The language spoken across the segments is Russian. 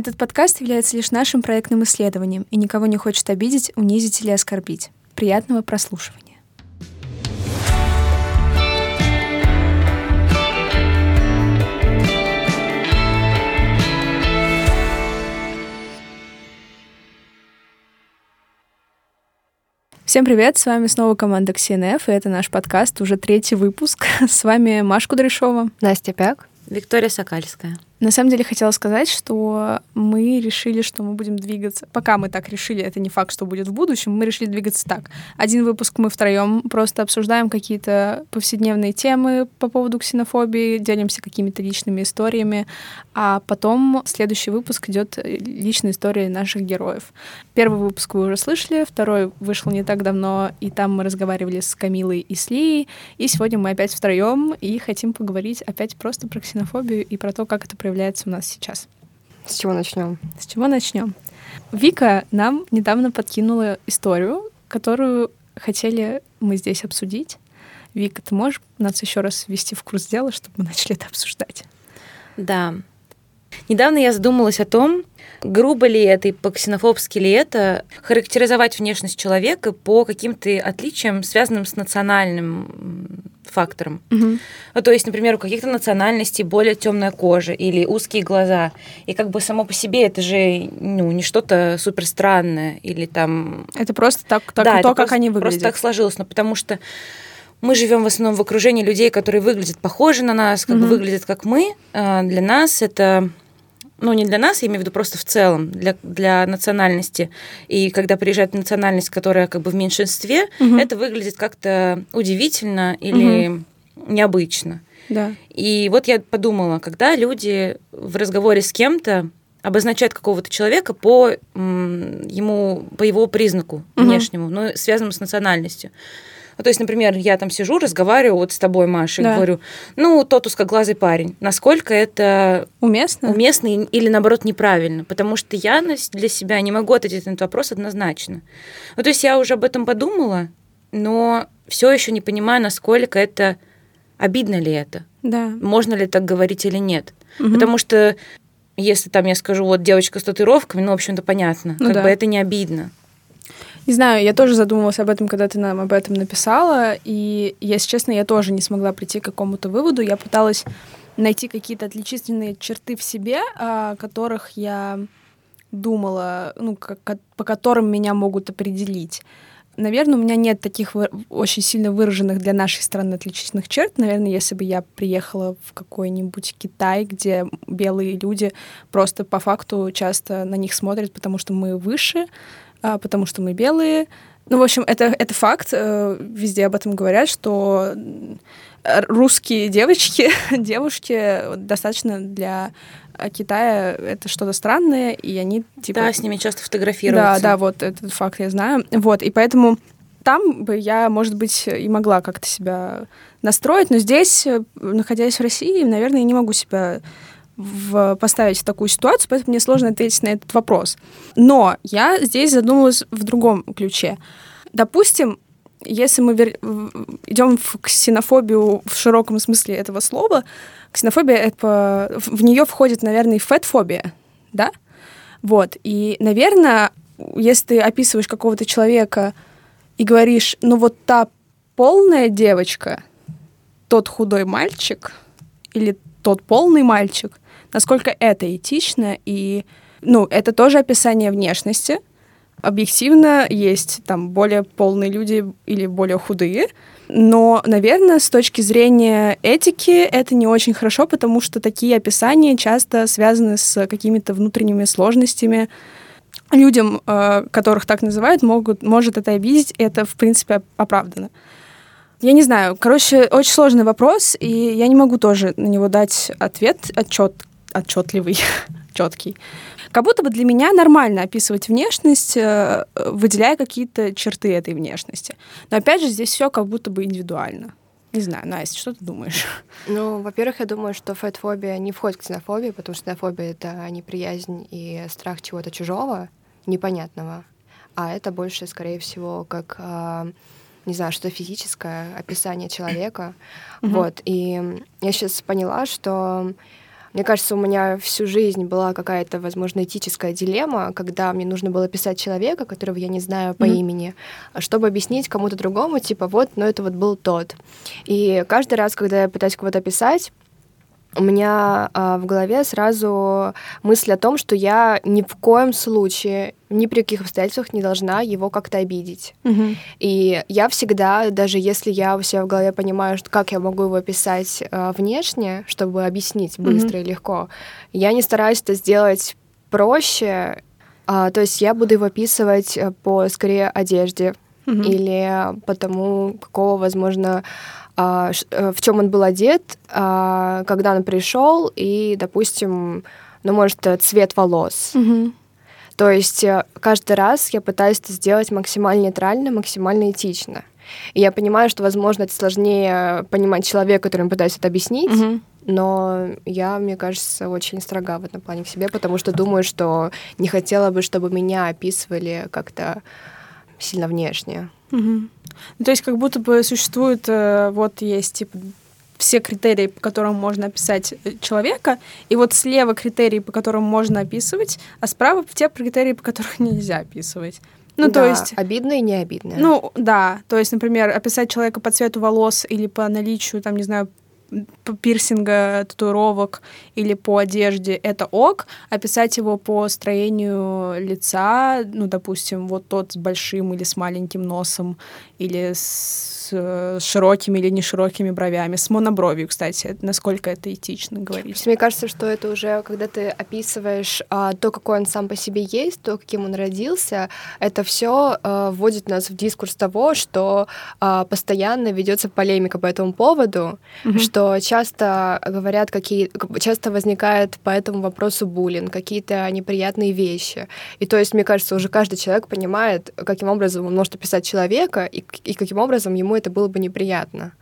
Этот подкаст является лишь нашим проектным исследованием и никого не хочет обидеть, унизить или оскорбить. Приятного прослушивания. Всем привет, с вами снова команда XNF, и это наш подкаст, уже третий выпуск. С вами Маша Кудряшова. Настя Пяк. Виктория Сокальская. На самом деле хотела сказать, что мы решили, что мы будем двигаться. Пока мы так решили, это не факт, что будет в будущем, мы решили двигаться так. Один выпуск мы втроем просто обсуждаем какие-то повседневные темы по поводу ксенофобии, делимся какими-то личными историями, а потом следующий выпуск идет личная история наших героев. Первый выпуск вы уже слышали, второй вышел не так давно, и там мы разговаривали с Камилой и с и сегодня мы опять втроем и хотим поговорить опять просто про ксенофобию и про то, как это происходит проявляется у нас сейчас. С чего начнем? С чего начнем? Вика нам недавно подкинула историю, которую хотели мы здесь обсудить. Вика, ты можешь нас еще раз ввести в курс дела, чтобы мы начали это обсуждать? Да. Недавно я задумалась о том, грубо ли это и по-ксенофобски ли это характеризовать внешность человека по каким-то отличиям, связанным с национальным фактором. Угу. Ну, то есть, например, у каких-то национальностей более темная кожа или узкие глаза. И как бы само по себе это же ну, не что-то супер странное или там... Это просто так, так да, то, как просто, они выглядят. Просто так сложилось, но потому что мы живем в основном в окружении людей, которые выглядят похожи на нас, как угу. бы выглядят как мы. А для нас это ну, не для нас, я имею в виду просто в целом, для, для национальности. И когда приезжает национальность, которая как бы в меньшинстве, угу. это выглядит как-то удивительно или угу. необычно. Да. И вот я подумала, когда люди в разговоре с кем-то обозначают какого-то человека по ему по его признаку внешнему, угу. ну, связанному с национальностью. Ну, то есть, например, я там сижу, разговариваю вот с тобой, Маша, да. и говорю, ну, тот узкоглазый парень. Насколько это уместно? Уместно или, наоборот, неправильно? Потому что я для себя не могу ответить на этот вопрос однозначно. Ну, то есть я уже об этом подумала, но все еще не понимаю, насколько это обидно ли это. Да. Можно ли так говорить или нет. Угу. Потому что если там я скажу, вот девочка с татуировками, ну, в общем-то, понятно. Ну, как да. бы это не обидно. Не знаю, я тоже задумывалась об этом, когда ты нам об этом написала, и, если честно, я тоже не смогла прийти к какому-то выводу. Я пыталась найти какие-то отличительные черты в себе, о которых я думала, ну, как, по которым меня могут определить. Наверное, у меня нет таких очень сильно выраженных для нашей страны отличительных черт. Наверное, если бы я приехала в какой-нибудь Китай, где белые люди просто по факту часто на них смотрят, потому что мы выше, а, потому что мы белые. Ну, в общем, это, это факт. Э, везде об этом говорят, что русские девочки, девушки достаточно для Китая это что-то странное, и они типа... Да, с ними часто фотографируются. Да, да, вот этот факт я знаю. Вот, и поэтому там бы я, может быть, и могла как-то себя настроить, но здесь, э, находясь в России, наверное, я не могу себя в, поставить в такую ситуацию, поэтому мне сложно ответить на этот вопрос. Но я здесь задумалась в другом ключе. Допустим, если мы вер... идем в ксенофобию в широком смысле этого слова, ксенофобия это в нее входит, наверное, и фетфобия, да? Вот. И, наверное, если ты описываешь какого-то человека и говоришь, ну вот та полная девочка, тот худой мальчик или тот полный мальчик, насколько это этично, и, ну, это тоже описание внешности. Объективно есть там более полные люди или более худые, но, наверное, с точки зрения этики это не очень хорошо, потому что такие описания часто связаны с какими-то внутренними сложностями. Людям, э, которых так называют, могут, может это обидеть, и это, в принципе, оправдано. Я не знаю. Короче, очень сложный вопрос, и я не могу тоже на него дать ответ, отчет отчетливый, четкий. Как будто бы для меня нормально описывать внешность, э, выделяя какие-то черты этой внешности. Но опять же, здесь все как будто бы индивидуально. Не знаю, Настя, что ты думаешь? Ну, во-первых, я думаю, что фэтфобия не входит в ксенофобию, потому что ксенофобия — это неприязнь и страх чего-то чужого, непонятного. А это больше, скорее всего, как, э, не знаю, что-то физическое, описание человека. Mm-hmm. Вот. И я сейчас поняла, что Мне кажется, у меня всю жизнь была какая-то, возможно, этическая дилемма, когда мне нужно было писать человека, которого я не знаю по mm-hmm. имени, чтобы объяснить кому-то другому, типа, вот, ну это вот был тот. И каждый раз, когда я пытаюсь кого-то писать, у меня а, в голове сразу мысль о том, что я ни в коем случае, ни при каких обстоятельствах не должна его как-то обидеть. Угу. И я всегда, даже если я у себя в голове понимаю, что как я могу его писать а, внешне, чтобы объяснить быстро угу. и легко, я не стараюсь это сделать проще. А, то есть я буду его описывать э, по скорее одежде угу. или по тому, какого, возможно, а, э, в чем он был одет, а, когда он пришел, и, допустим, ну, может, цвет волос. Угу. То есть э, каждый раз я пытаюсь это сделать максимально нейтрально, максимально этично. И я понимаю, что, возможно, это сложнее понимать человека, которому пытаюсь это объяснить, угу. но я, мне кажется, очень строга в этом плане к себе, потому что думаю, что не хотела бы, чтобы меня описывали как-то сильно внешне. Угу. Ну, то есть как будто бы существует, э, вот есть типа все критерии, по которым можно описать э, человека, и вот слева критерии, по которым можно описывать, а справа те критерии, по которым нельзя описывать. Ну, да, то есть... обидно и не обидно. Ну, да. То есть, например, описать человека по цвету волос или по наличию, там, не знаю, пирсинга, татуировок или по одежде, это ок. Описать его по строению лица, ну, допустим, вот тот с большим или с маленьким носом, или с с широкими или не широкими бровями, с монобровью, кстати, насколько это этично говорить. Мне кажется, что это уже, когда ты описываешь а, то, какой он сам по себе есть, то, каким он родился, это все а, вводит нас в дискурс того, что а, постоянно ведется полемика по этому поводу, mm-hmm. что часто говорят, какие, часто возникает по этому вопросу буллинг, какие-то неприятные вещи. И то есть, мне кажется, уже каждый человек понимает, каким образом он может описать человека и, и каким образом ему это было бы неприятно.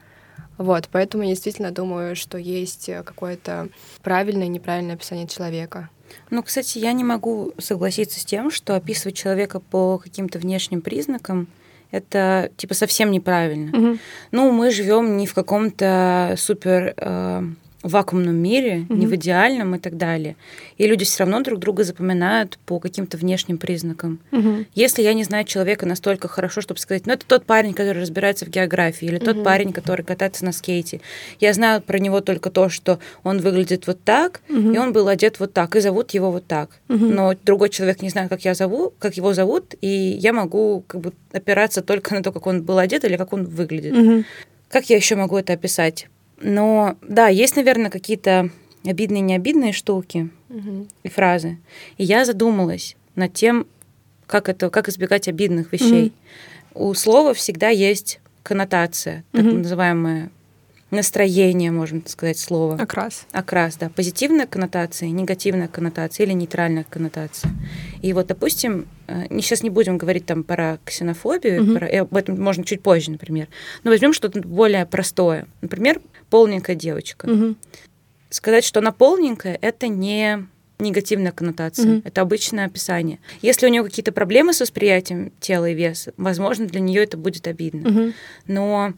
Вот, поэтому я действительно думаю, что есть какое-то правильное и неправильное описание человека. Ну, кстати, я не могу согласиться с тем, что описывать человека по каким-то внешним признакам это типа совсем неправильно. Угу. Ну, мы живем не в каком-то супер э, вакуумном мире, mm-hmm. не в идеальном и так далее. И люди все равно друг друга запоминают по каким-то внешним признакам. Mm-hmm. Если я не знаю человека настолько хорошо, чтобы сказать, ну это тот парень, который разбирается в географии, или тот mm-hmm. парень, который катается на скейте. Я знаю про него только то, что он выглядит вот так, mm-hmm. и он был одет вот так, и зовут его вот так. Mm-hmm. Но другой человек не знает, как я зову, как его зовут, и я могу как бы опираться только на то, как он был одет или как он выглядит. Mm-hmm. Как я еще могу это описать? Но да, есть, наверное, какие-то обидные, необидные штуки угу. и фразы. И я задумалась над тем, как это, как избегать обидных вещей. Угу. У слова всегда есть коннотация, так угу. называемая настроение, можно сказать, слово. Окрас. Окрас, да. Позитивная коннотация, негативная коннотация или нейтральная коннотация. И вот, допустим, э, сейчас не будем говорить там про ксенофобию, угу. про, об этом можно чуть позже, например. Но возьмем что-то более простое. Например, полненькая девочка. Угу. Сказать, что она полненькая, это не негативная коннотация. Угу. Это обычное описание. Если у нее какие-то проблемы с восприятием тела и веса, возможно, для нее это будет обидно. Угу. Но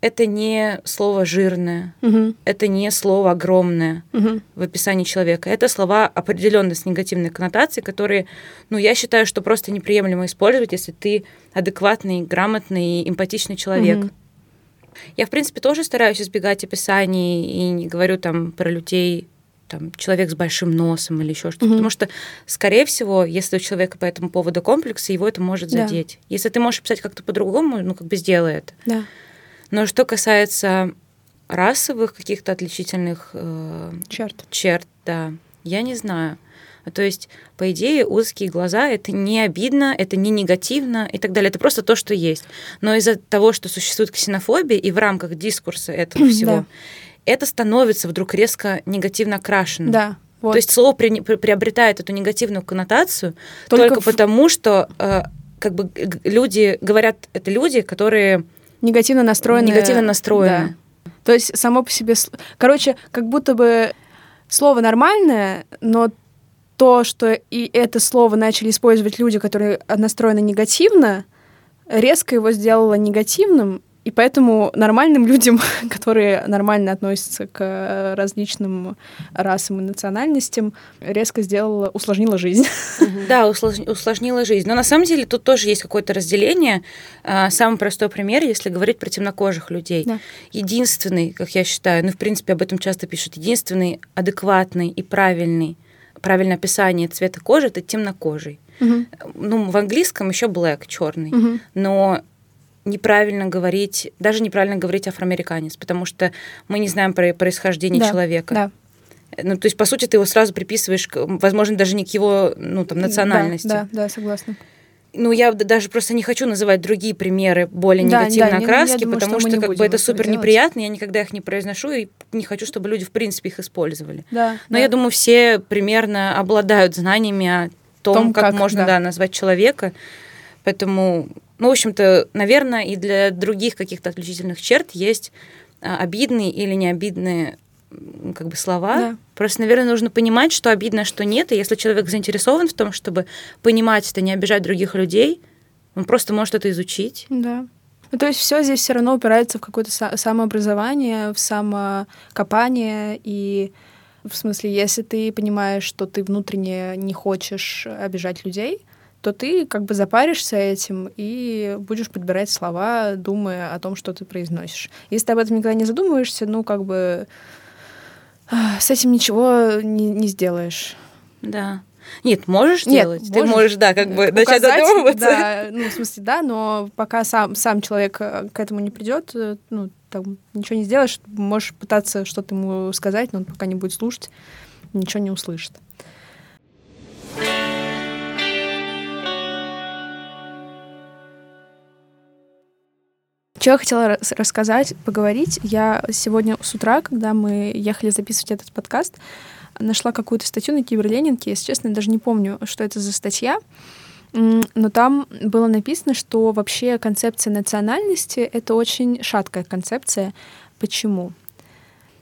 это не слово жирное, угу. это не слово огромное угу. в описании человека. Это слова определенно с негативной коннотацией, которые, ну, я считаю, что просто неприемлемо использовать, если ты адекватный, грамотный, эмпатичный человек. Угу. Я, в принципе, тоже стараюсь избегать описаний и не говорю там про людей, там, человек с большим носом или еще что-то. Угу. Потому что, скорее всего, если у человека по этому поводу комплексы, его это может Да. задеть. Если ты можешь писать как-то по-другому, ну, как бы сделай это. Да. Но что касается расовых каких-то отличительных э, Черт. черт, да, я не знаю. То есть, по идее, узкие глаза это не обидно, это не негативно и так далее. Это просто то, что есть. Но из-за того, что существует ксенофобия, и в рамках дискурса этого всего, Да. это становится вдруг резко негативно окрашенным. Да. Вот. То есть слово при- при- приобретает эту негативную коннотацию Только только, в- потому, что э, как бы люди говорят, это люди, которые негативно настроены. негативно настроены. Да. То есть само по себе... Короче, как будто бы слово нормальное, но то, что и это слово начали использовать люди, которые настроены негативно, резко его сделало негативным, И поэтому нормальным людям, которые нормально относятся к э, различным расам и национальностям, резко сделала, усложнила жизнь. Да, усложнила жизнь. Но на самом деле тут тоже есть какое-то разделение. А, самый простой пример, если говорить про темнокожих людей. Да. Единственный, как я считаю, ну, в принципе, об этом часто пишут, единственный адекватный и правильный, правильное описание цвета кожи — это темнокожий. Угу. Ну, в английском еще black, черный. Угу. Но неправильно говорить, даже неправильно говорить афроамериканец, потому что мы не знаем про происхождение да, человека. Да. Ну, то есть, по сути, ты его сразу приписываешь, возможно, даже не к его, ну, там, национальности. Да, да, да согласна. Ну, я даже просто не хочу называть другие примеры более да, негативной да, окраски, я думаю, потому что, что как бы это супер неприятно, я никогда их не произношу и не хочу, чтобы люди, в принципе, их использовали. Да, Но да. я думаю, все примерно обладают знаниями о том, том как, как можно да. Да, назвать человека. Поэтому ну, в общем-то, наверное, и для других каких-то отличительных черт есть а, обидные или необидные как бы слова. Да. Просто, наверное, нужно понимать, что обидно, что нет. И если человек заинтересован в том, чтобы понимать это, не обижать других людей, он просто может это изучить. Да. Ну, то есть все здесь все равно упирается в какое-то самообразование, в самокопание и в смысле, если ты понимаешь, что ты внутренне не хочешь обижать людей, то ты как бы запаришься этим и будешь подбирать слова, думая о том, что ты произносишь. Если ты об этом никогда не задумываешься, ну, как бы с этим ничего не, не сделаешь. Да. Нет, можешь Нет, делать. Можешь, ты можешь, да, как бы начать задумываться. Да, ну, в смысле, да, но пока сам, сам человек э, к этому не придет, э, ну, там, ничего не сделаешь, можешь пытаться что-то ему сказать, но он пока не будет слушать, ничего не услышит. Что я хотела рассказать, поговорить. Я сегодня с утра, когда мы ехали записывать этот подкаст, нашла какую-то статью на Киберленинке. Если честно, я даже не помню, что это за статья. Но там было написано, что вообще концепция национальности — это очень шаткая концепция. Почему?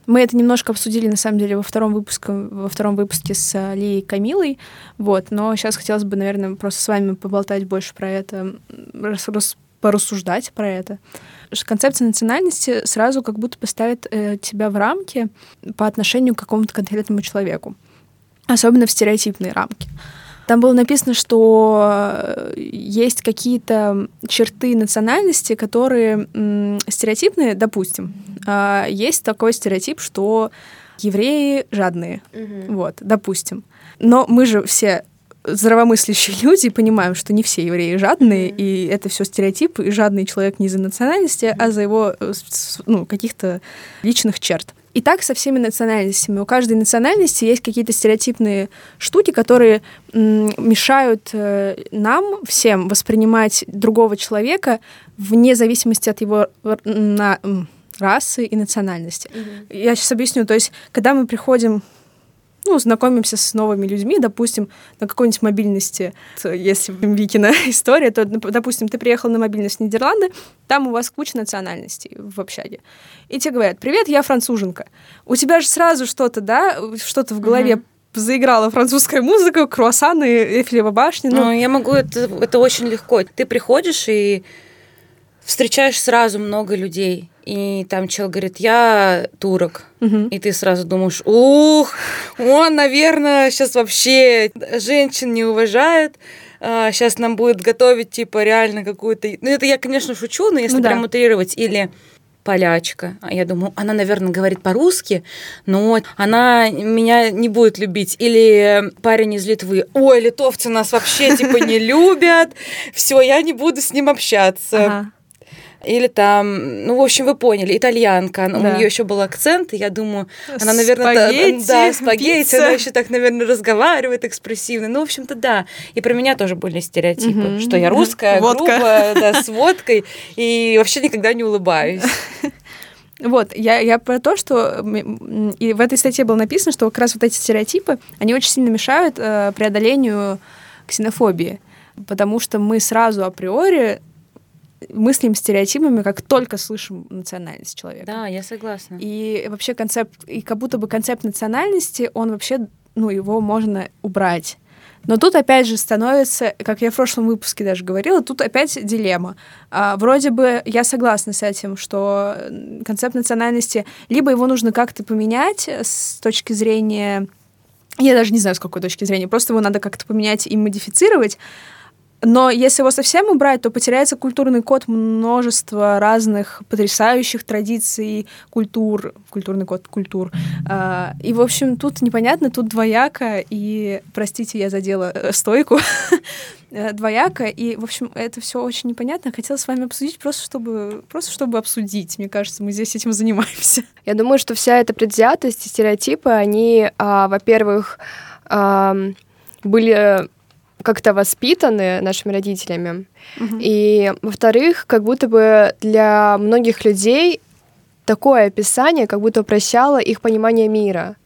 Мы это немножко обсудили, на самом деле, во втором выпуске, во втором выпуске с Лией Камилой, вот, но сейчас хотелось бы, наверное, просто с вами поболтать больше про это, рас, порассуждать про это. Концепция национальности сразу как будто поставит э, тебя в рамки по отношению к какому-то конкретному человеку, особенно в стереотипные рамки. Там было написано, что э, есть какие-то черты национальности, которые м, стереотипные, допустим. А есть такой стереотип, что евреи жадные. Угу. Вот, допустим. Но мы же все здравомыслящие люди понимаем, что не все евреи жадные, mm-hmm. и это все стереотипы, и жадный человек не за национальности, mm-hmm. а за его э, ну, каких-то личных черт. И так со всеми национальностями. У каждой национальности есть какие-то стереотипные штуки, которые мешают э, нам всем воспринимать другого человека вне зависимости от его на, расы и национальности. Mm-hmm. Я сейчас объясню. То есть, когда мы приходим ну, знакомимся с новыми людьми, допустим, на какой-нибудь мобильности, если Викина история, то, допустим, ты приехал на мобильность в Нидерланды, там у вас куча национальностей в общаге. И тебе говорят, привет, я француженка. У тебя же сразу что-то, да, что-то в голове заиграла французская музыка, круассаны, Эйфелева башня. Ну, ну я могу, это, это очень легко. Ты приходишь и встречаешь сразу много людей и там чел говорит, я турок. Угу. И ты сразу думаешь, ух, он, наверное, сейчас вообще женщин не уважает. сейчас а, нам будет готовить, типа, реально какую-то... Ну, это я, конечно, шучу, но если ну, прям да. утрировать. Или полячка. А я думаю, она, наверное, говорит по-русски, но она меня не будет любить. Или парень из Литвы. Ой, литовцы нас вообще, типа, не любят. Все, я не буду с ним общаться. Или там, ну, в общем, вы поняли, итальянка. Да. У нее еще был акцент, и я думаю, она, наверное, спагетти, да, спагетти, пицца. она еще так, наверное, разговаривает экспрессивно. Ну, в общем-то, да. И про меня тоже были стереотипы, угу. что я русская, Водка. грубая, да, с водкой, и вообще никогда не улыбаюсь. Вот, я, я про то, что и в этой статье было написано, что как раз вот эти стереотипы, они очень сильно мешают э, преодолению ксенофобии, потому что мы сразу априори мыслим стереотипами, как только слышим национальность человека. Да, я согласна. И вообще концепт, и как будто бы концепт национальности, он вообще, ну, его можно убрать. Но тут опять же становится, как я в прошлом выпуске даже говорила, тут опять дилемма. А, вроде бы я согласна с этим, что концепт национальности, либо его нужно как-то поменять с точки зрения... Я даже не знаю, с какой точки зрения, просто его надо как-то поменять и модифицировать, но если его совсем убрать, то потеряется культурный код множества разных потрясающих традиций, культур, культурный код культур. А, и, в общем, тут непонятно, тут двояко, и, простите, я задела э, стойку, э, двояко, и, в общем, это все очень непонятно. Хотела с вами обсудить, просто чтобы, просто чтобы обсудить. Мне кажется, мы здесь этим занимаемся. Я думаю, что вся эта предвзятость и стереотипы, они, а, во-первых, были как-то воспитаны нашими родителями. Угу. И, во-вторых, как будто бы для многих людей такое описание как будто упрощало их понимание мира.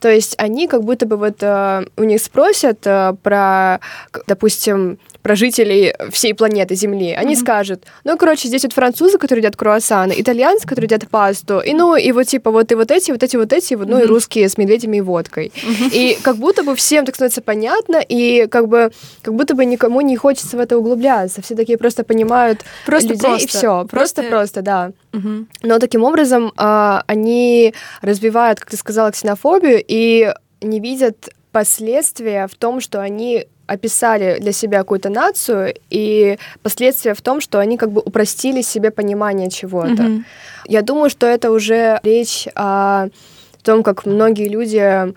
То есть они как будто бы вот э, у них спросят э, про, допустим, про жителей всей планеты Земли. Они mm-hmm. скажут, ну, короче, здесь вот французы, которые едят круассаны, итальянцы, которые едят пасту, и ну, и вот типа вот и вот эти, вот эти, вот эти, вот, ну, mm-hmm. и русские с медведями и водкой. Mm-hmm. И как будто бы всем так становится понятно, и как бы как будто бы никому не хочется в это углубляться. Все такие просто понимают просто людей, просто. и все. Просто-просто, да. Угу. Но таким образом э, они развивают, как ты сказала, ксенофобию и не видят последствия в том, что они описали для себя какую-то нацию, и последствия в том, что они как бы упростили себе понимание чего-то. Mm-hmm. Я думаю, что это уже речь о том, как многие люди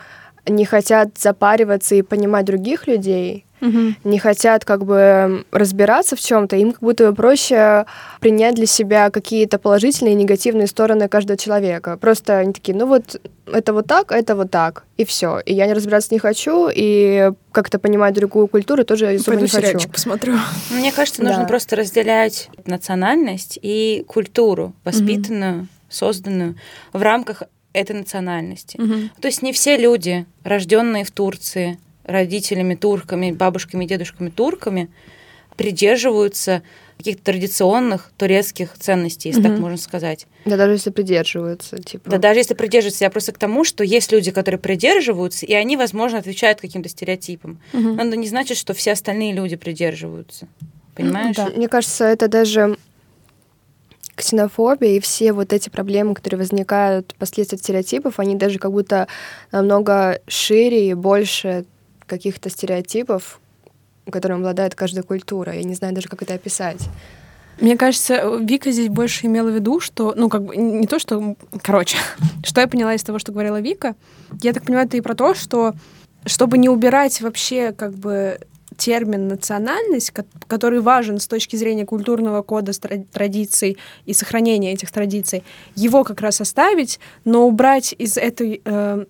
не хотят запариваться и понимать других людей, угу. не хотят как бы разбираться в чем-то, им как будто проще принять для себя какие-то положительные и негативные стороны каждого человека. Просто они такие, ну вот это вот так, это вот так, и все. И я не разбираться не хочу, и как-то понимать другую культуру тоже особо Пойду не хочу. посмотрю. Мне кажется, нужно да. просто разделять национальность и культуру, воспитанную, угу. созданную в рамках этой национальности. Угу. То есть не все люди, рожденные в Турции, родителями турками, бабушками, дедушками турками, придерживаются каких-то традиционных турецких ценностей, если mm так можно сказать. Да, даже если придерживаются, типа. Да, даже если придерживаются. Я просто к тому, что есть люди, которые придерживаются, и они, возможно, отвечают каким-то стереотипам. mm Но это не значит, что все остальные люди придерживаются. Понимаешь? Да. Мне кажется, это даже ксенофобия и все вот эти проблемы, которые возникают последствия стереотипов, они даже как будто намного шире и больше каких-то стереотипов, которым обладает каждая культура. Я не знаю даже, как это описать. Мне кажется, Вика здесь больше имела в виду, что, ну, как бы, не то, что... Короче, что я поняла из того, что говорила Вика, я так понимаю, это и про то, что чтобы не убирать вообще, как бы, термин национальность, который важен с точки зрения культурного кода традиций и сохранения этих традиций, его как раз оставить, но убрать из этой э,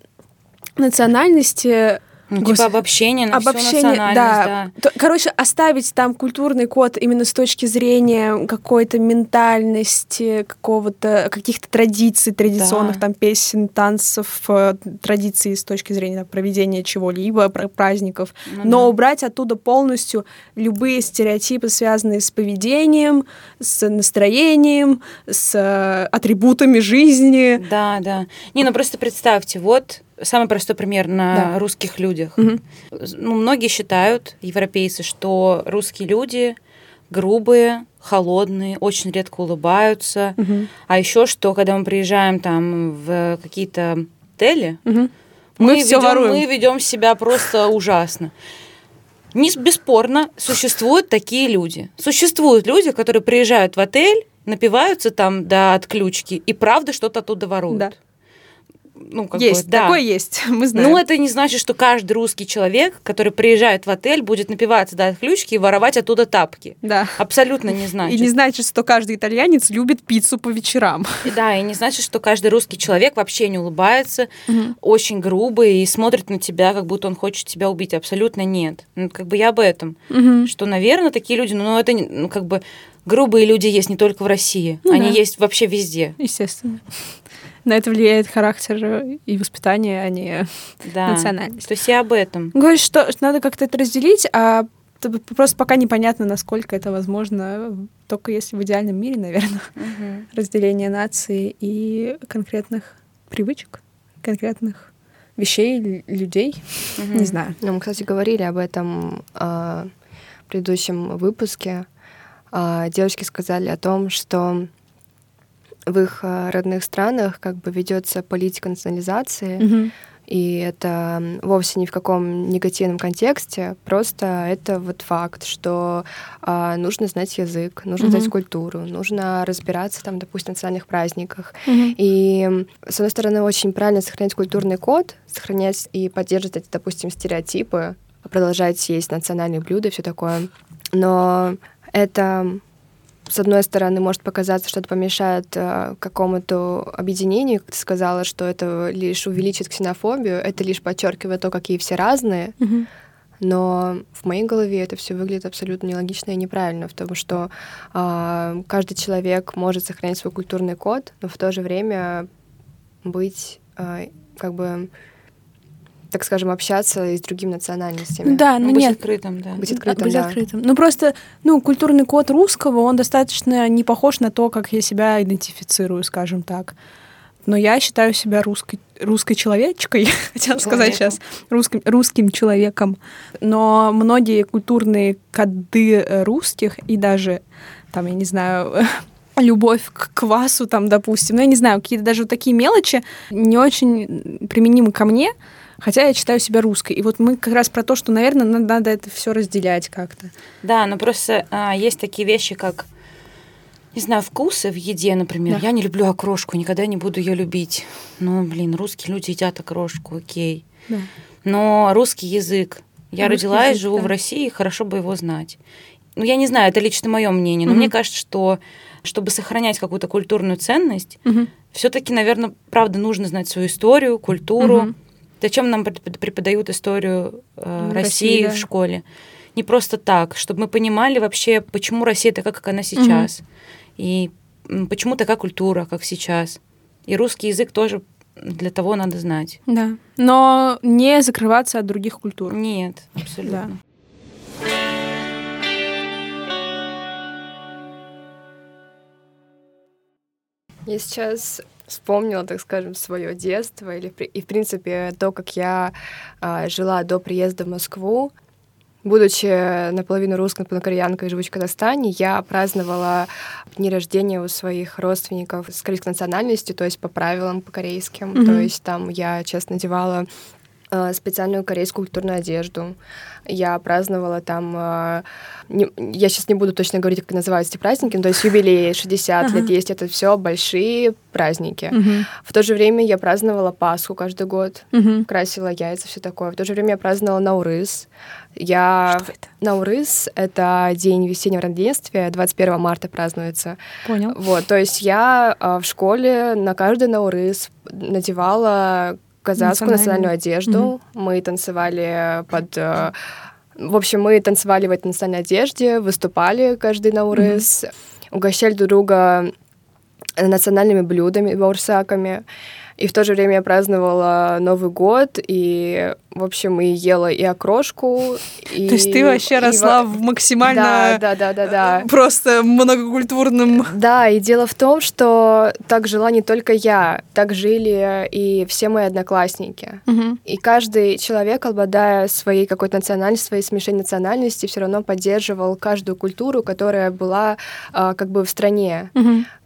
национальности ну, типа Гос... типа обобщение на обобщение, всю да. да. Короче, оставить там культурный код именно с точки зрения какой-то ментальности, какого-то, каких-то традиций, традиционных да. там песен, танцев, э, традиций с точки зрения там, проведения чего-либо, праздников. Ну, Но да. убрать оттуда полностью любые стереотипы, связанные с поведением, с настроением, с э, атрибутами жизни. Да, да. Не, ну просто представьте, вот самый простой пример на да. русских людях. Угу. Ну, многие считают, европейцы, что русские люди грубые, холодные, очень редко улыбаются. Угу. А еще что, когда мы приезжаем там в какие-то отели, угу. мы, мы, ведем, мы ведем себя просто ужасно. Не, бесспорно, существуют такие люди. Существуют люди, которые приезжают в отель, напиваются там до отключки и правда что-то оттуда воруют. Да ну, как есть, бы, да. такое есть, мы знаем. Ну, это не значит, что каждый русский человек, который приезжает в отель, будет напиваться до отключки и воровать оттуда тапки. Да. Абсолютно не значит. И не значит, что каждый итальянец любит пиццу по вечерам. Да, и не значит, что каждый русский человек вообще не улыбается, угу. очень грубый и смотрит на тебя, как будто он хочет тебя убить. Абсолютно нет. Ну, как бы я об этом. Угу. Что, наверное, такие люди, ну, это, ну, как бы, грубые люди есть не только в России, ну, они да. есть вообще везде. Естественно на это влияет характер и воспитание, а не да. национальность. То есть я об этом. Говоришь, что, что надо как-то это разделить, а просто пока непонятно, насколько это возможно, только если в идеальном мире, наверное, угу. разделение нации и конкретных привычек, конкретных вещей, людей. Мгм. Не знаю. Ну, мы, кстати, говорили об этом а, в предыдущем выпуске. А, девочки сказали о том, что в их а, родных странах как бы ведется политика национализации, Мгм. и это вовсе ни в каком негативном контексте, просто это вот факт, что а, нужно знать язык, нужно Мгм. знать культуру, нужно разбираться там, допустим, в национальных праздниках. Мгм. И, с одной стороны, очень правильно сохранять культурный код, сохранять и поддерживать эти, допустим, стереотипы, продолжать есть национальные блюда и все такое. Но это, с одной стороны, может показаться, что это помешает э, какому-то объединению, как ты сказала, что это лишь увеличит ксенофобию, это лишь подчеркивает то, какие все разные, Мгм. но в моей голове это все выглядит абсолютно нелогично и неправильно, потому что а, каждый человек может сохранять свой культурный код, но в то же время быть а, как бы так скажем, общаться и с другими национальностями. Да, ну быть нет. открытым, да. Быть открытым, быть да. открытым. Ну просто, ну, культурный код русского, он достаточно не похож на то, как я себя идентифицирую, скажем так. Но я считаю себя русской, русской человечкой, хотела сказать сейчас, русским, русским человеком. Но многие культурные коды э, русских и даже, там, я не знаю, любовь к квасу, там, допустим, ну, я не знаю, какие-то даже вот такие мелочи не очень применимы ко мне, хотя я считаю себя русской. И вот мы как раз про то, что, наверное, надо, это все разделять как-то. Да, но просто а, есть такие вещи, как, не знаю, вкусы в еде, например. Да. Я не люблю окрошку, никогда не буду ее любить. Ну, блин, русские люди едят окрошку, окей. Да. Но русский язык. Я Русский родилась, язык, живу да. в России, хорошо бы его знать. Ну, я не знаю, это лично мое мнение, но Мгм. мне кажется, что чтобы сохранять какую-то культурную ценность, Мгм. все-таки, наверное, правда, нужно знать свою историю, культуру. Мгм. Зачем нам препод- преподают историю э, Ну, России России, да. в школе? Не просто так, чтобы мы понимали вообще, почему Россия такая, как она сейчас, и м, почему такая культура, как сейчас. И русский язык тоже для того надо знать. Да. Но не закрываться от других культур. Нет, абсолютно. Я сейчас вспомнила, так скажем, свое детство или и, в принципе, то, как я а, жила до приезда в Москву. Будучи наполовину русской, наполовину кореянкой, живущей в Казахстане, я праздновала дни рождения у своих родственников с корейской национальностью, то есть по правилам, по корейским. Мгм. То есть там я, честно, надевала специальную корейскую культурную одежду. Я праздновала там... э, не- я сейчас не буду точно говорить, как называются эти праздники, но то есть юбилей 60 лет Ага. есть. Это все большие праздники. Мгм. В то же время я праздновала Пасху каждый год. Мгм. Красила яйца, все такое. В то же время я праздновала Наурыз. Я... Что это? Наурыз — это день весеннего равноденствия, 21 марта празднуется. Понял. Вот, то есть я а, в школе на каждый Наурыз надевала казахскую Национальную. национальную одежду. Мы танцевали под... э, В общем, мы танцевали в этой национальной одежде, выступали каждый Наурыз, угощали друг друга национальными блюдами, баурсаками. И в то же время я праздновала Новый год, и, в общем, и ела и окрошку, и... То есть ты вообще росла в максимально Да, да, да, да, да. просто многокультурном... Да, и дело в том, что так жила не только я, так жили и все мои одноклассники. И каждый человек, обладая своей какой-то национальностью, своей смешенной национальности, все равно поддерживал каждую культуру, которая была а, как бы в стране.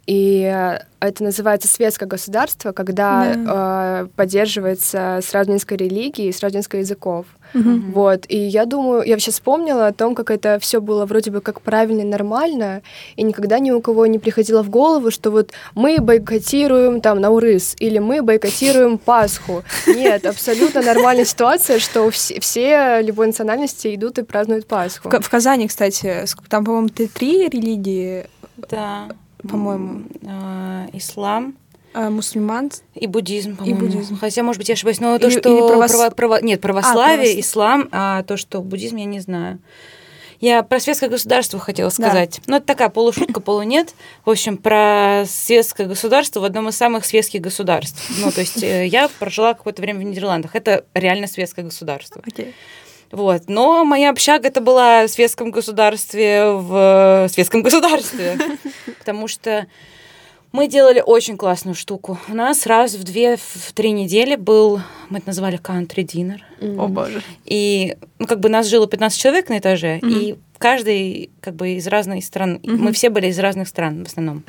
И э, это называется светское государство, когда э, поддерживается сразу несколько религий, сразу несколько языков. Мгм. Вот, и я думаю, я вообще вспомнила о том, как это все было вроде бы как правильно и нормально, и никогда ни у кого не приходило в голову, что вот мы бойкотируем там Наурыз, или мы бойкотируем Пасху. Нет, абсолютно нормальная ситуация, что все, все любой национальности идут и празднуют Пасху. В, в Казани, кстати, там, по-моему, три религии, Да. По-моему. А, Ислам а, мусульман. и буддизм, по-моему. буддизм. Хотя, может быть, я ошибаюсь, но то, Или- что... или правос- право- право- Нет, православие, правос- ислам, а то, что буддизм, я не знаю. Я про светское государство хотела сказать. Ну, это такая полушутка, полунет. В общем, про светское государство в одном из самых светских государств. Ну, то есть э, я прожила какое-то время в Нидерландах. Это реально светское государство. Окей. Вот. Но моя общага это была в светском государстве в светском государстве. Потому что Мы делали очень классную штуку. У нас раз в две, в три недели был, мы это назвали country dinner. О боже. И, ну, как бы нас жило 15 человек на этаже, и каждый, как бы, из разных стран. Мы все были из разных стран в основном.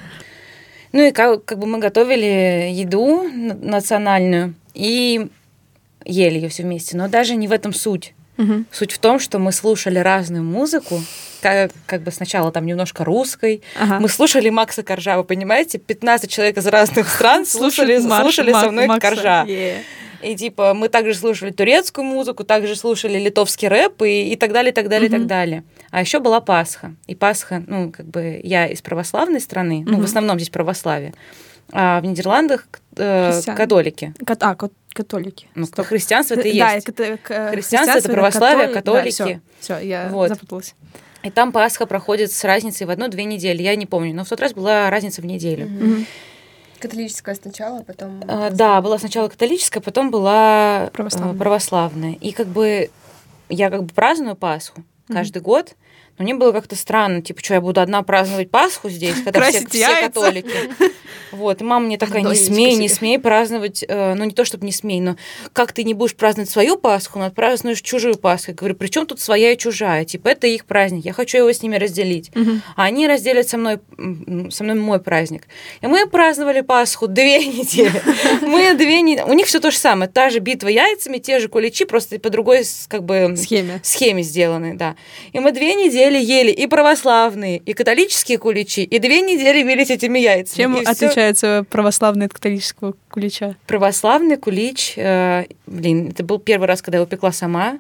Ну и как, как бы мы готовили еду национальную и ели ее все вместе. Но даже не в этом суть. Мгм. Суть в том, что мы слушали разную музыку, как, как бы сначала там немножко русской. Ага. Мы слушали Макса Коржа, вы понимаете? 15 человек из разных стран слушали, Марш- слушали со Мак- мной Макса. Коржа. Е. И типа мы также слушали турецкую музыку, также слушали литовский рэп и, и так далее, и так далее, и Мгм. так далее. А еще была Пасха. И Пасха, ну, как бы я из православной страны, ну, Мгм. в основном здесь православие. А в Нидерландах э, католики. Кат- А, кат- католики. Ну, Стоп. христианство это и Да, есть. ката- к- Христианство это православие, католики. все, я Вот. запуталась. И там Пасха проходит с разницей в одну-две недели. Я не помню, но в тот раз была разница в неделю. Мгм. Католическая сначала, потом... А, да, была сначала католическая, потом была Православная. православная. православная. И как бы я как бы праздную Пасху каждый год, но мне было как-то странно, типа, что я буду одна праздновать Пасху здесь, когда все, все католики. Вот, и мама мне такая, не смей, не смей праздновать, э, ну не то, чтобы не смей, но как ты не будешь праздновать свою Пасху, но отпразднуешь чужую Пасху. Я говорю, при чем тут своя и чужая? Типа, это их праздник, я хочу его с ними разделить. А они разделят со мной, со мной мой праздник. И мы праздновали Пасху две недели. Мы две недели... У них все то же самое. Та же битва яйцами, те же куличи, просто по другой как бы Схеме. схеме сделаны, да. И мы две недели ели и православные, и католические куличи, и две недели бились этими яйцами. Чем И всё- отличается православный от католического кулича? Православный кулич, э, блин, это был первый раз, когда я его пекла сама,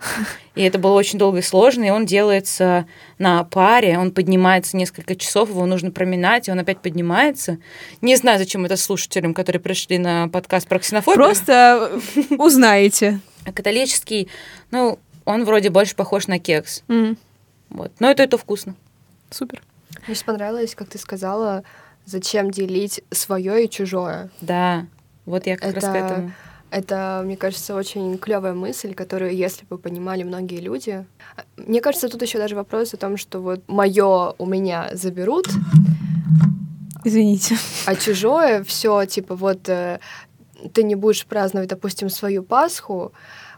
и это было очень долго и сложно, и он делается на паре, он поднимается несколько часов, его нужно проминать, и он опять поднимается. Не знаю, зачем это слушателям, которые пришли на подкаст про ксенофобию. Просто узнаете. А Католический, ну, он вроде больше похож на кекс. М, Вот. Но это это вкусно. Супер. Мне очень понравилось, как ты сказала, зачем делить свое и чужое. Да. Вот я как раз к Это- этому. Это, мне кажется, очень клевая мысль, которую, если бы понимали многие люди. Мне кажется, тут еще даже вопрос о том, что вот мое у меня заберут, Извините. а чужое все типа вот э, ты не будешь праздновать, допустим, свою Пасху,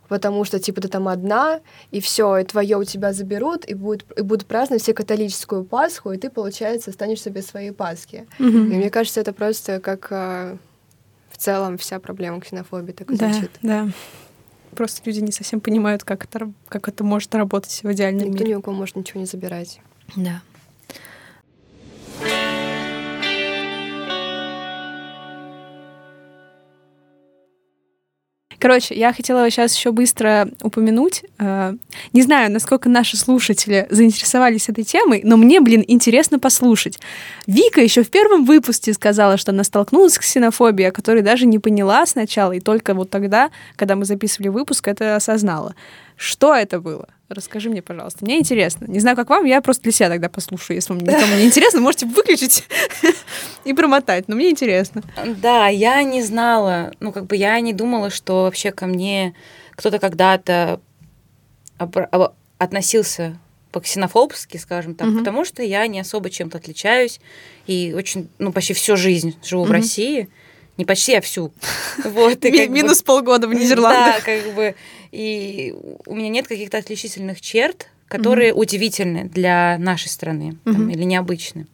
потому что типа ты там одна, и все, и твое у тебя заберут, и будут, и будут праздновать все католическую Пасху, и ты, получается, останешься без своей Пасхи. И Мгм. мне кажется, это просто как э, в целом вся проблема ксенофобии так и Да, звучит. да. Просто люди не совсем понимают, как это, как это может работать в идеальном Никто мире. ни у кого может ничего не забирать. Да. Короче, я хотела сейчас еще быстро упомянуть. э, не знаю, насколько наши слушатели заинтересовались этой темой, но мне, блин, интересно послушать. Вика еще в первом выпуске сказала, что она столкнулась с ксенофобией, которой даже не поняла сначала, и только вот тогда, когда мы записывали выпуск, это осознала. Что это было? Расскажи мне, пожалуйста. Мне интересно. Не знаю, как вам, я просто для себя тогда послушаю. Если вам никому не интересно, можете выключить и промотать. Но мне интересно. Да, я не знала, ну, как бы я не думала, что вообще ко мне кто-то когда-то об- относился по-ксенофобски, скажем так, Мгм. потому что я не особо чем-то отличаюсь и очень, ну, почти всю жизнь живу в Мгм. России. Не почти, а всю. Вот, и Минус полгода в Да, Нидерландах. как бы. И у меня нет каких-то отличительных черт, которые удивительны для нашей страны там, Мгм. или необычны.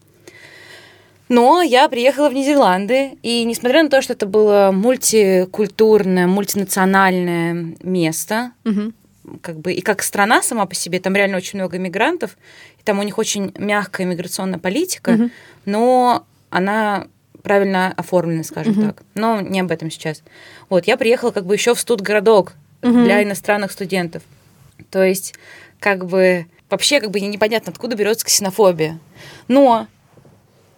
Но я приехала в Нидерланды, и несмотря на то, что это было мультикультурное, мультинациональное место, Мгм. как бы и как страна сама по себе, там реально очень много мигрантов, и там у них очень мягкая миграционная политика, Мгм. но она правильно оформлена, скажем Мгм. так. Но не об этом сейчас. Вот, я приехала как бы еще в студгородок Мгм. для иностранных студентов. То есть, как бы, вообще как бы непонятно, откуда берется ксенофобия. Но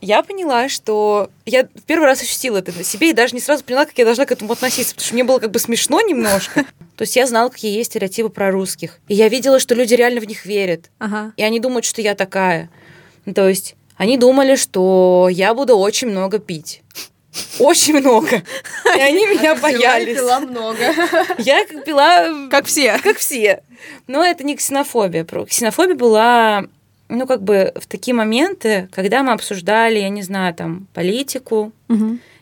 я поняла, что я в первый раз ощутила это на себе и даже не сразу поняла, как я должна к этому относиться, потому что мне было как бы смешно немножко. То есть я знала, какие есть стереотипы про русских. И я видела, что люди реально в них верят. Ага. И они думают, что я такая. То есть они думали, что я буду очень много пить. Очень много. И они меня боялись. Пила много. Я пила Как все. как все. Но это не ксенофобия. Ксенофобия была ну, как бы в такие моменты, когда мы обсуждали, я не знаю, там, политику,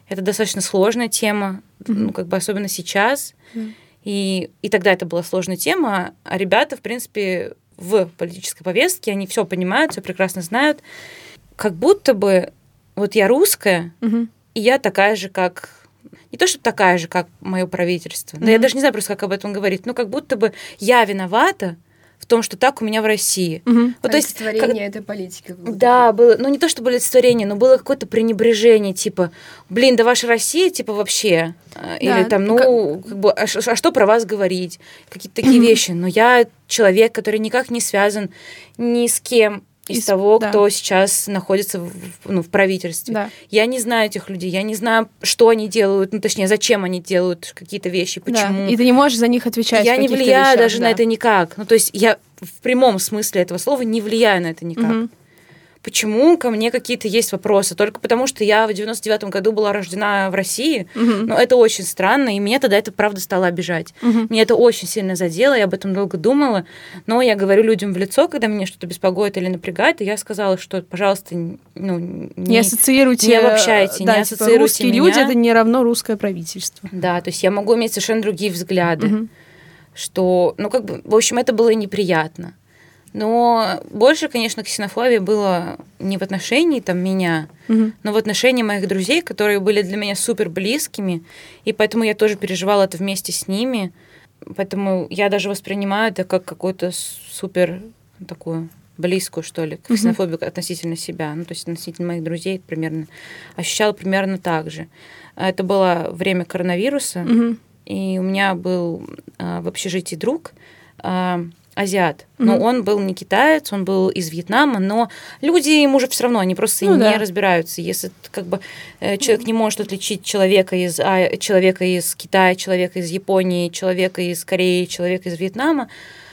это достаточно сложная тема, ну, как бы особенно сейчас. И, и тогда это была сложная тема, а ребята, в принципе, в политической повестке, они все понимают, все прекрасно знают. Как будто бы вот я русская, Мгм. И я такая же, как... Не то, чтобы такая же, как мое правительство. Но я Мгм. даже не знаю просто, как об этом говорить. Но как будто бы я виновата в том, что так у меня в России. Мгм. Вот, то есть, как- Олицетворение этой политики. как да, было, ну не то чтобы олицетворение, но было какое-то пренебрежение, типа, блин, да ваша Россия, типа, вообще. Или Да, там, ну, ну, как бы, а, ш- а что про вас говорить? Какие-то такие вещи. Но я человек, который никак не связан ни с кем из, Из- того, да. кто сейчас находится в, ну, в правительстве. Да. Я не знаю этих людей, я не знаю, что они делают, ну, точнее, зачем они делают какие-то вещи, Да. почему. И ты не можешь за них отвечать. Я не влияю вещах, даже на да. это никак. Ну, то есть я в прямом смысле этого слова не влияю на это никак. Мгм. Почему ко мне какие-то есть вопросы? Только потому, что я в 99-м году была рождена в России. Мгм. Но это очень странно, и меня тогда это правда стало обижать. Мгм. Меня это очень сильно задело, я об этом долго думала. Но я говорю людям в лицо, когда меня что-то беспокоит или напрягает, и я сказала, что, пожалуйста, ну, Не не... ассоциируйте... не обобщайте, да, не ассоциируйте русские меня. люди — это не равно русское правительство. Да, то есть я могу иметь совершенно другие взгляды. Мгм. что, ну, как бы, в общем, это было неприятно. Но больше, конечно, ксенофобии было не в отношении там меня, Мгм. но в отношении моих друзей, которые были для меня супер близкими, и поэтому я тоже переживала это вместе с ними. Поэтому я даже воспринимаю это как какую-то супер такую близкую, что ли, ксенофобию относительно себя, ну, то есть относительно моих друзей примерно, ощущала примерно так же. Это было время коронавируса, Мгм. и у меня был а, в общежитии друг, а, азиат. Но Мгм. он был не китаец, он был из Вьетнама, но люди ему же все равно, они просто Ну не да. разбираются. Если как бы э, человек не может отличить человека из, а, человека из Китая, человека из Японии, человека из Кореи, человека из Вьетнама,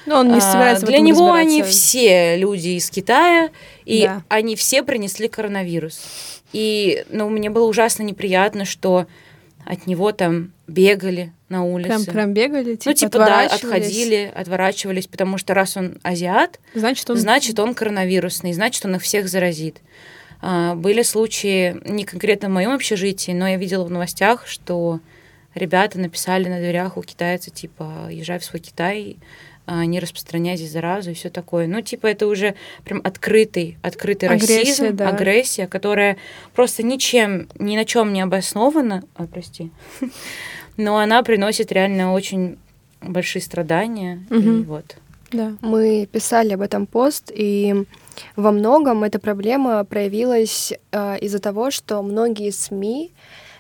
Но он не а, собирается в для него они все люди из Китая, и Да. они все принесли коронавирус. И ну, мне было ужасно неприятно, что от него там бегали на улице. Прям, прям бегали, типа, Ну, типа, да, отворачивались. отходили, отворачивались, потому что раз он азиат, Значит, он... значит, он коронавирусный, значит, он их всех заразит. А, Были случаи, не конкретно в моем общежитии, но я видела в новостях, что ребята написали на дверях у китайца, типа, езжай в свой Китай, не распространяй здесь заразу и все такое. Ну, типа, это уже прям открытый, открытый Агрессия, расизм, да. агрессия, которая просто ничем, ни на чем не обоснована, а, прости, но она приносит реально очень большие страдания. И Мгм. вот. Да. Мы писали об этом пост, и во многом эта проблема проявилась э, из-за того, что многие СМИ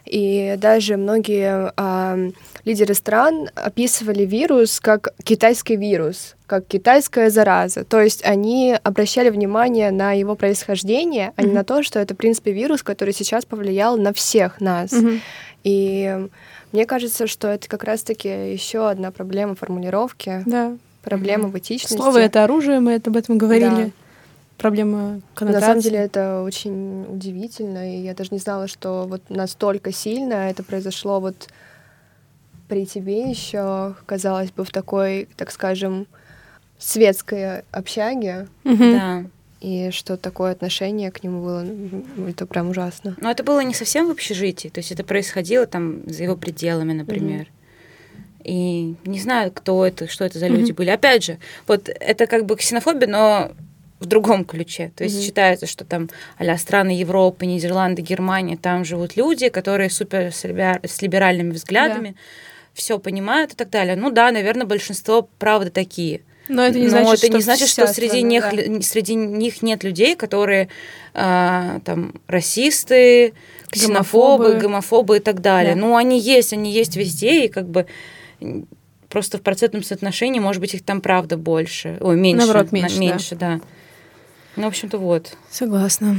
и даже многие а, лидеры стран описывали вирус как китайский вирус, как китайская зараза. То есть они обращали внимание на его происхождение, а не на то, что это, в принципе, вирус, который сейчас повлиял на всех нас. Мгм. И мне кажется, что это как раз-таки еще одна проблема формулировки, Да. проблема Мгм. в этичности. Слово — это оружие, мы об этом говорили. Да. Проблема На коннотации. самом деле это очень удивительно, и я даже не знала, что вот настолько сильно это произошло вот при тебе еще, казалось бы, в такой, так скажем, светской общаге, Мгм. Да. и что такое отношение к нему было, м, это прям ужасно. Но это было не совсем в общежитии, то есть это происходило там за его пределами, например. И не знаю, кто это, что это за люди Мгм. были. Опять же, вот это как бы ксенофобия, но в другом ключе. То есть Мгм. считается, что там а страны Европы, Нидерланды, Германия, там живут люди, которые супер с, либер- с либеральными взглядами, все понимают и так далее. Ну да, наверное, большинство правда такие. Но это не Но значит, это что не значит, что среди страна, них, да. среди них нет людей, которые а, там расисты, ксенофобы, Гомофобы. гомофобы и так далее. Да. Ну, они есть, они есть везде, и как бы просто в процентном соотношении, может быть, их там правда больше. Ой, меньше. Наоборот, на- меньше, да. меньше, да. Ну, в общем-то, вот. Согласна.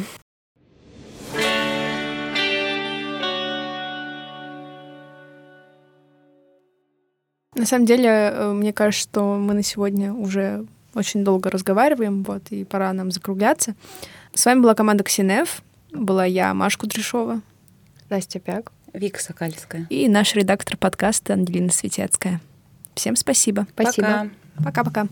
На самом деле, э, мне кажется, что мы на сегодня уже очень долго разговариваем, вот, и пора нам закругляться. С вами была команда Ксинев, была я, Маша Кудряшова, Настя Пяк. Вика Сокальская. и наш редактор подкаста Ангелина Светецкая. Всем спасибо. Спасибо. Пока. Пока-пока.